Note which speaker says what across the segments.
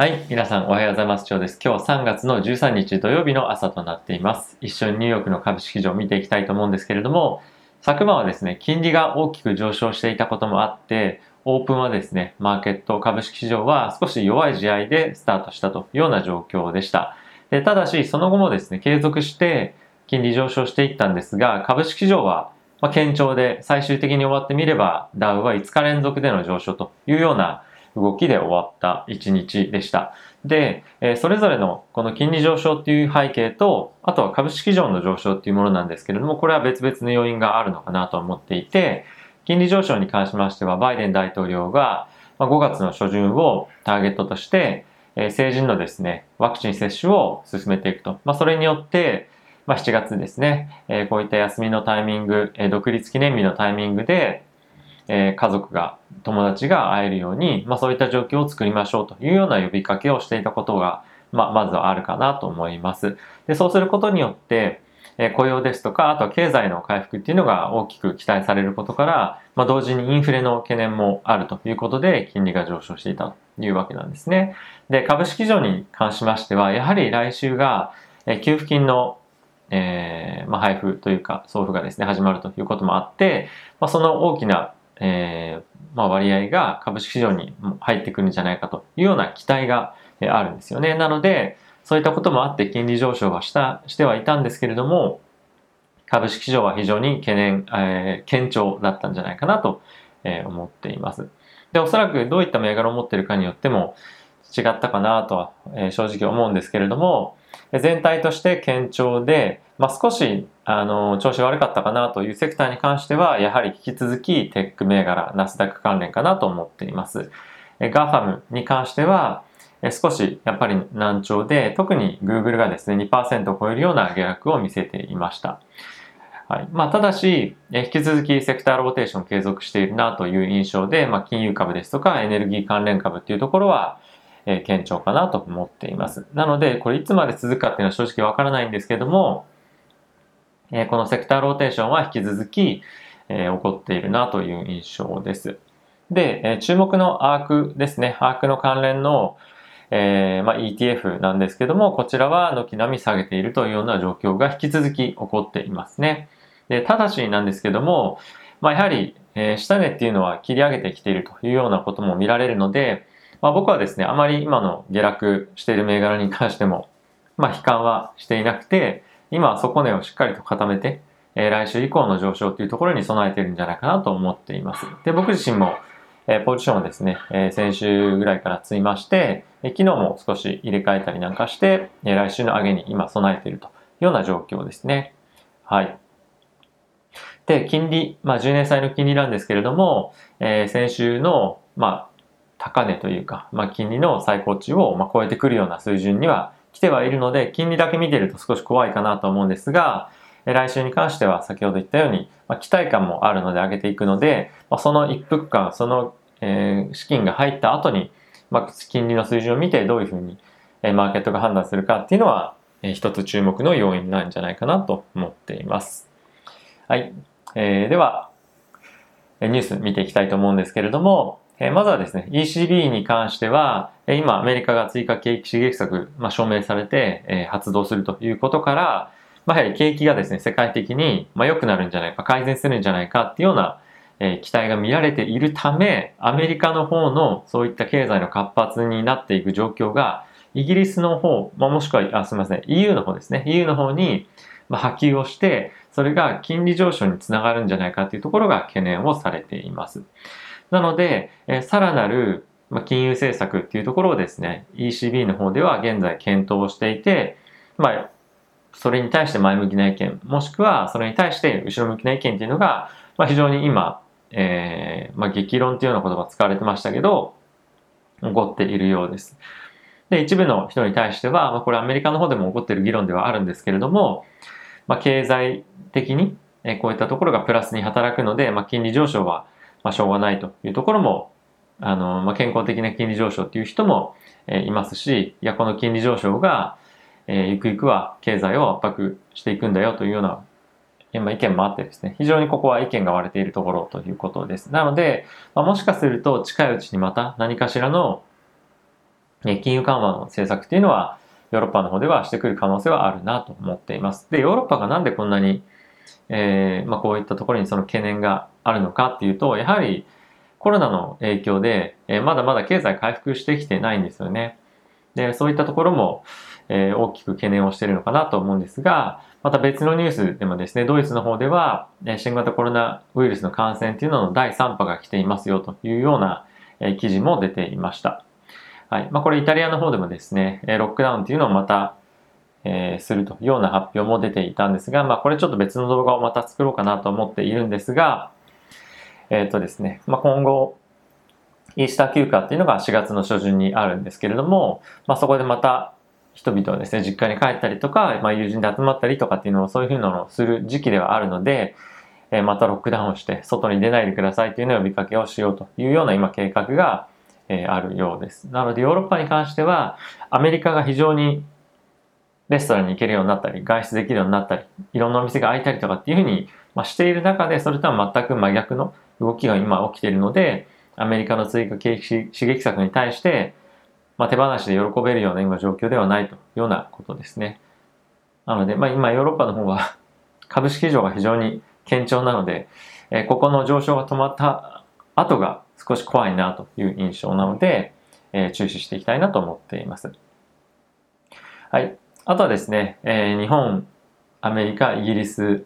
Speaker 1: はい。皆さんおはようございます。今日です。今日3月の13日土曜日の朝となっています。一緒にニューヨークの株式市場を見ていきたいと思うんですけれども、昨晩はですね、金利が大きく上昇していたこともあって、オープンはですね、マーケット株式市場は少し弱い試合でスタートしたというような状況でした。でただし、その後もですね、継続して金利上昇していったんですが、株式市場はま、堅調で最終的に終わってみればダウは5日連続での上昇というような動きで終わった1日でした。で、えそれぞれのこの金利上昇っていう背景と、あとは株式市場の上昇っていうものなんですけれども、これは別々の要因があるのかなと思っていて、金利上昇に関しましては、バイデン大統領が5月の初旬をターゲットとして、え成人のですね、ワクチン接種を進めていくと。まあ、それによって、まあ、7月ですね、えこういった休みのタイミング、え独立記念日のタイミングで、え家族が、友達が会えるように、まあ、そういった状況を作りましょうというような呼びかけをしていたことが、まあ、まずはあるかなと思います。で、そうすることによって、え雇用ですとか、あとは経済の回復っていうのが大きく期待されることから、まあ、同時にインフレの懸念もあるということで、金利が上昇していたというわけなんですね。で、株式市場に関しましては、やはり来週が、え給付金のえーまあ、配布というか送付がですね始まるということもあって、まあ、その大きなえー、まあ、割合が株式市場に入ってくるんじゃないかというような期待があるんですよね。なので、そういったこともあって金利上昇はしたしてはいたんですけれども、株式市場は非常に懸念、えー、堅調だったんじゃないかなと、思っています。で、おそらくどういった銘柄を持ってるかによっても違ったかなとは、正直思うんですけれども、全体として堅調で、まあ、少しあの調子悪かったかなというセクターに関しては、やはり引き続きテック銘柄、ナスダック関連かなと思っています。 GAFAM に関しては、少しやっぱり軟調で、特に Google がですね、2%を超えるような下落を見せていました。はい。まあ、ただし、引き続きセクターローテーション継続しているなという印象で、まあ、金融株ですとかエネルギー関連株っていうところは、えー、堅調かなと思っています。なので、これいつまで続くかっていうのは正直わからないんですけども、え、このセクターローテーションは引き続き、え、起こっているなという印象です。で、え、注目のアークですね。アークの関連の、えーまあ、ETF なんですけども、こちらは軒並み下げているというような状況が引き続き起こっていますね。でただしなんですけども、まあ、やはり、えー、下値っていうのは切り上げてきているというようなことも見られるので、まあ、僕はですね、あまり今の下落している銘柄に関しても、まあ、悲観はしていなくて、今は底値をしっかりと固めて、えー、来週以降の上昇というところに備えているんじゃないかなと思っています。で、僕自身も、えー、ポジションをですね、えー、先週ぐらいから積みまして、えー、昨日も少し入れ替えたりなんかして、えー、来週の上げに今備えているというような状況ですね。はい。で、金利、まあ10年債の金利なんですけれども、えー、先週の、まあ高値というか、まあ、金利の最高値をま超えてくるような水準には来てはいるので、金利だけ見てると少し怖いかなと思うんですが、来週に関しては先ほど言ったように、まあ、期待感もあるので上げていくので、まあ、その一服感、その、えー、資金が入った後に、まあ、金利の水準を見てどういうふうに、えー、マーケットが判断するかっていうのは、えー、一つ注目の要因なんじゃないかなと思っています。はい。えー、では、ニュース見ていきたいと思うんですけれども、えまずはですね、ECB に関しては、え今、アメリカが追加景気刺激策、まあ、証明されて、え発動するということから、まあ、やはり景気がですね、世界的に、ま良くなるんじゃないか、改善するんじゃないかっていうような、え期待が見られているため、アメリカの方のそういった経済の活発になっていく状況が、イギリスの方、まあ、もしくは、あ、すみません、EU の方ですね、EU の方に、ま波及をして、それが金利上昇につながるんじゃないかというところが懸念をされています。なので、えさらなる金融政策っていうところをですね、ECB の方では現在検討していて、まあ、それに対して前向きな意見、もしくはそれに対して後ろ向きな意見っていうのが、まあ、非常に今、えー、まあ、激論っていうような言葉使われてましたけど、起こっているようです。で、一部の人に対しては、まあ、これアメリカの方でも起こっている議論ではあるんですけれども、まあ、経済的にこういったところがプラスに働くので、まあ、金利上昇はまあ、しょうがないというところも、あの、まあ、健康的な金利上昇っていう人も、えー、いますし、いや、この金利上昇が、えー、ゆくゆくは経済を圧迫していくんだよというような、まあ、意見もあってですね、非常にここは意見が割れているところということです。なので、まあ、もしかすると近いうちにまた何かしらの、金融緩和の政策っていうのは、ヨーロッパの方ではしてくる可能性はあるなと思っています。で、ヨーロッパがなんでこんなに、えー、まあ、こういったところにその懸念があるのかっていうと、やはりコロナの影響で、え、まだまだ経済回復してきてないんですよね。で、そういったところも、え、大きく懸念をしているのかなと思うんですが、また別のニュースでもですね、ドイツの方では、え新型コロナウイルスの感染っていうのの第3波が来ていますよというような、え記事も出ていました。はい。まあ、これイタリアの方でもですね、ロックダウンっていうのをまた、えー、するというような発表も出ていたんですが、まあ、これちょっと別の動画をまた作ろうかなと思っているんですが、えっ、ー、とですね、まあ、今後、イースター休暇っていうのが4月の初旬にあるんですけれども、まあ、そこでまた人々はですね、実家に帰ったりとか、まあ、友人で集まったりとかっていうのをそういうふうなのをする時期ではあるので、えー、またロックダウンをして外に出ないでくださいというのを呼びかけをしようというような今計画が、えー、あるようです。なのでヨーロッパに関してはアメリカが非常にレストランに行けるようになったり、外出できるようになったり、いろんなお店が開いたりとかっていうふうに、まあ、している中で、それとは全く真逆の動きが今起きているので、アメリカの追加景気刺激策に対して、まあ、手放しで喜べるような今状況ではないというようなことですね。なので、まあ、今ヨーロッパの方は株式市場が非常に堅調なので、え、ここの上昇が止まった後が少し怖いなという印象なので、え、注視していきたいなと思っています。はい。あとはですね、え、日本、アメリカ、イギリス、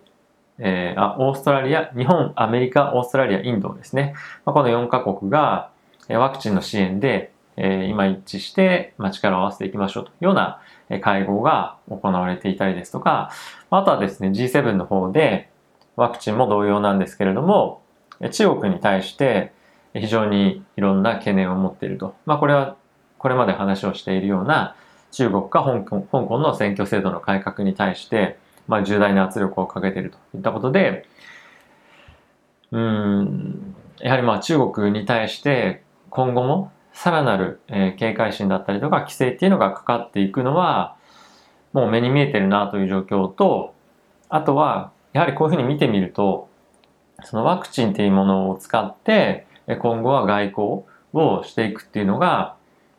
Speaker 1: えー、あ、オーストラリア、日本、アメリカ、オーストラリア、インドですね。まあ、この4カ国が、えワクチンの支援で、えー、今一致して、まあ、力を合わせていきましょうというような、え会合が行われていたりですとか、あとはですね、G7 の方で、ワクチンも同様なんですけれども、中国に対して非常にいろんな懸念を持っていると。まあ、これは、これまで話をしているような、中国が香港香港の選挙制度の改革に対して、まあ、重大な圧力をかけているといったことで、うん、やはりまあ中国に対して今後もさらなる、えー、警戒心だったりとか規制っていうのがかかっていくのはもう目に見えてるなという状況とあとはやはりこういうふうに見てみるとそのワクチンっていうものを使って今後は外交をしていくっていうのが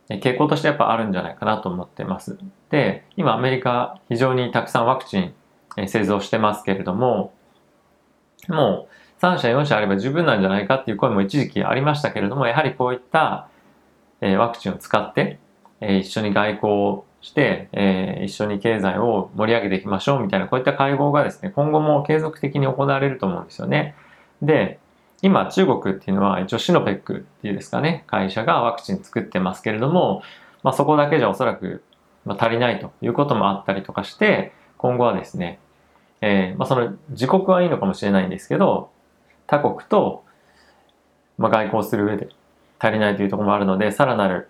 Speaker 1: 傾向としてやっぱあるんじゃないかなと思ってます。で、今アメリカ非常にたくさんワクチン製造してますけれども、もう3社4社あれば十分なんじゃないかっていう声も一時期ありましたけれども、やはりこういったワクチンを使って一緒に外交をして、一緒に経済を盛り上げていきましょうみたいなこういった会合がですね、今後も継続的に行われると思うんですよね。で、今中国っていうのは一応シノペックっていうですかね、会社がワクチン作ってますけれども、まあそこだけじゃおそらく足りないということもあったりとかして、今後はですね、えー、まあその自国はいいのかもしれないんですけど、他国と、まあ、外交する上で足りないというところもあるので、さらなる、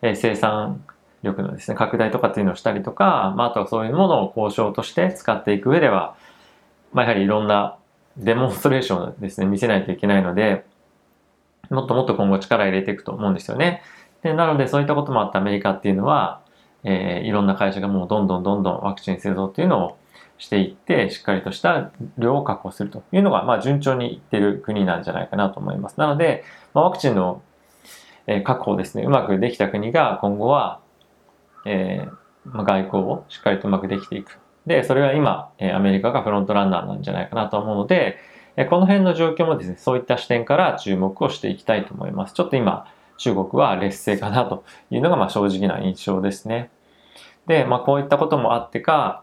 Speaker 1: えー、生産力のですね、拡大とかっていうのをしたりとか、まあ、あとはそういうものを交渉として使っていく上では、まあ、やはりいろんなデモンストレーションをですね、見せないといけないので、もっともっと今後力を入れていくと思うんですよね。で、なのでそういったこともあったアメリカっていうのは、えー、いろんな会社がもうどんどんどんどんワクチン製造っていうのをしていって、しっかりとした量を確保するというのが、まあ順調にいってる国なんじゃないかなと思います。なので、まあ、ワクチンの、確保ですね、うまくできた国が今後は、えーまあ、外交をしっかりとうまくできていくで、それは今、アメリカがフロントランナーなんじゃないかなと思うので、この辺の状況もですね、そういった視点から注目をしていきたいと思います。ちょっと今、中国は劣勢かなというのがまあ正直な印象ですね。で、まあこういったこともあってか、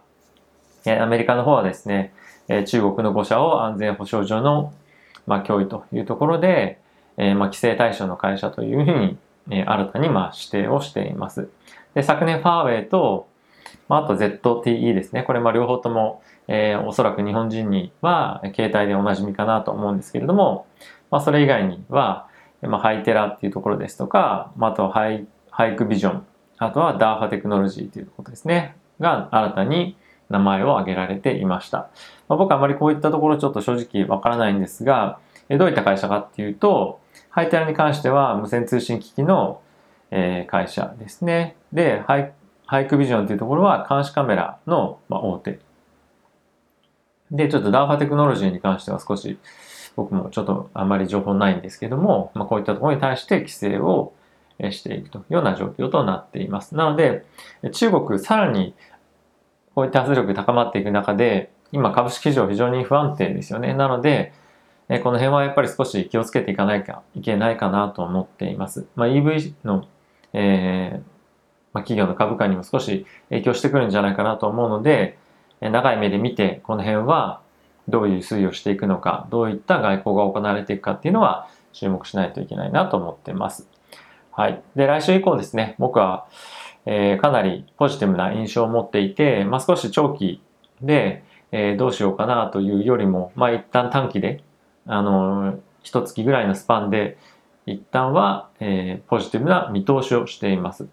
Speaker 1: えアメリカの方はですね、え中国の5社を安全保障上のまあ脅威というところで、えまあ規制対象の会社というふうに、え新たにまあ指定をしています。で、昨年ファーウェイとまあ、あと ZTE ですね。これまあ両方とも、えー、おそらく日本人には携帯でおなじみかなと思うんですけれども、まあ、それ以外には、まあ、ハイテラっていうところですとか、まあ、あとハイハイクビジョン、あとは DARPA テクノロジーということですね。が新たに名前を挙げられていました。まあ、僕はあまりこういったところちょっと正直わからないんですが、どういった会社かっていうと、ハイテラに関しては無線通信機器の、え、会社ですね。で、ハイハイクビジョンというところは監視カメラの、ま、大手。で、ちょっと DARPA テクノロジーに関しては少し僕もちょっとあまり情報ないんですけども、まあ、こういったところに対して規制をしていくというような状況となっています。なので、中国さらにこういった圧力高まっていく中で、今株式市場非常に不安定ですよね。なので、えこの辺はやっぱり少し気をつけていかないかいけないかなと思っています。まあ、EV の、えーまあ、企業の株価にも少し影響してくるんじゃないかなと思うので、え長い目で見て、この辺はどういう推移をしていくのか、どういった外交が行われていくかっていうのは注目しないといけないなと思っています。はい。で、来週以降ですね、僕は、えー、かなりポジティブな印象を持っていて、まあ、少し長期で、えー、どうしようかなというよりも、まあ、一旦短期で、あのー、一月ぐらいのスパンで、一旦は、えー、ポジティブな見通しをしています。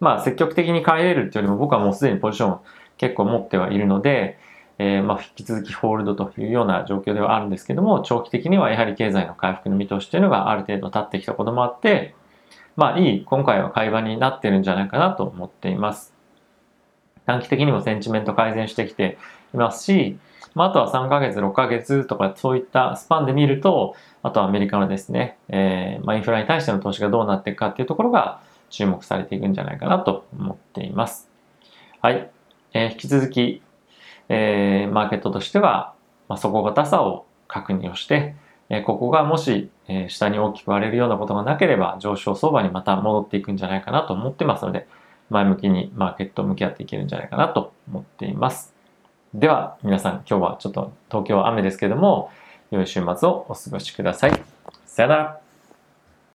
Speaker 1: まあ、積極的に買い入れるっていうよりも、僕はもうすでにポジション結構持ってはいるので、えー、まあ、引き続きホールドというような状況ではあるんですけども、長期的にはやはり経済の回復の見通しというのがある程度立ってきたこともあって、まあいい、今回は会話になってるんじゃないかなと思っています。短期的にもセンチメント改善してきていますし、まあ、あとは3ヶ月、6ヶ月とかそういったスパンで見ると、あとはアメリカのですね、えー、まあ、インフラに対しての投資がどうなっていくかっていうところが注目されていくんじゃないかなと思っています。はい。えー、引き続き、えー、マーケットとしては、まあ、底堅さを確認をして、えここがもし、え下に大きく割れるようなことがなければ上昇相場にまた戻っていくんじゃないかなと思ってますので、前向きにマーケット向き合っていけるんじゃないかなと思っています。では皆さん今日はちょっと東京は雨ですけども、良い週末をお過ごしください。さよなら。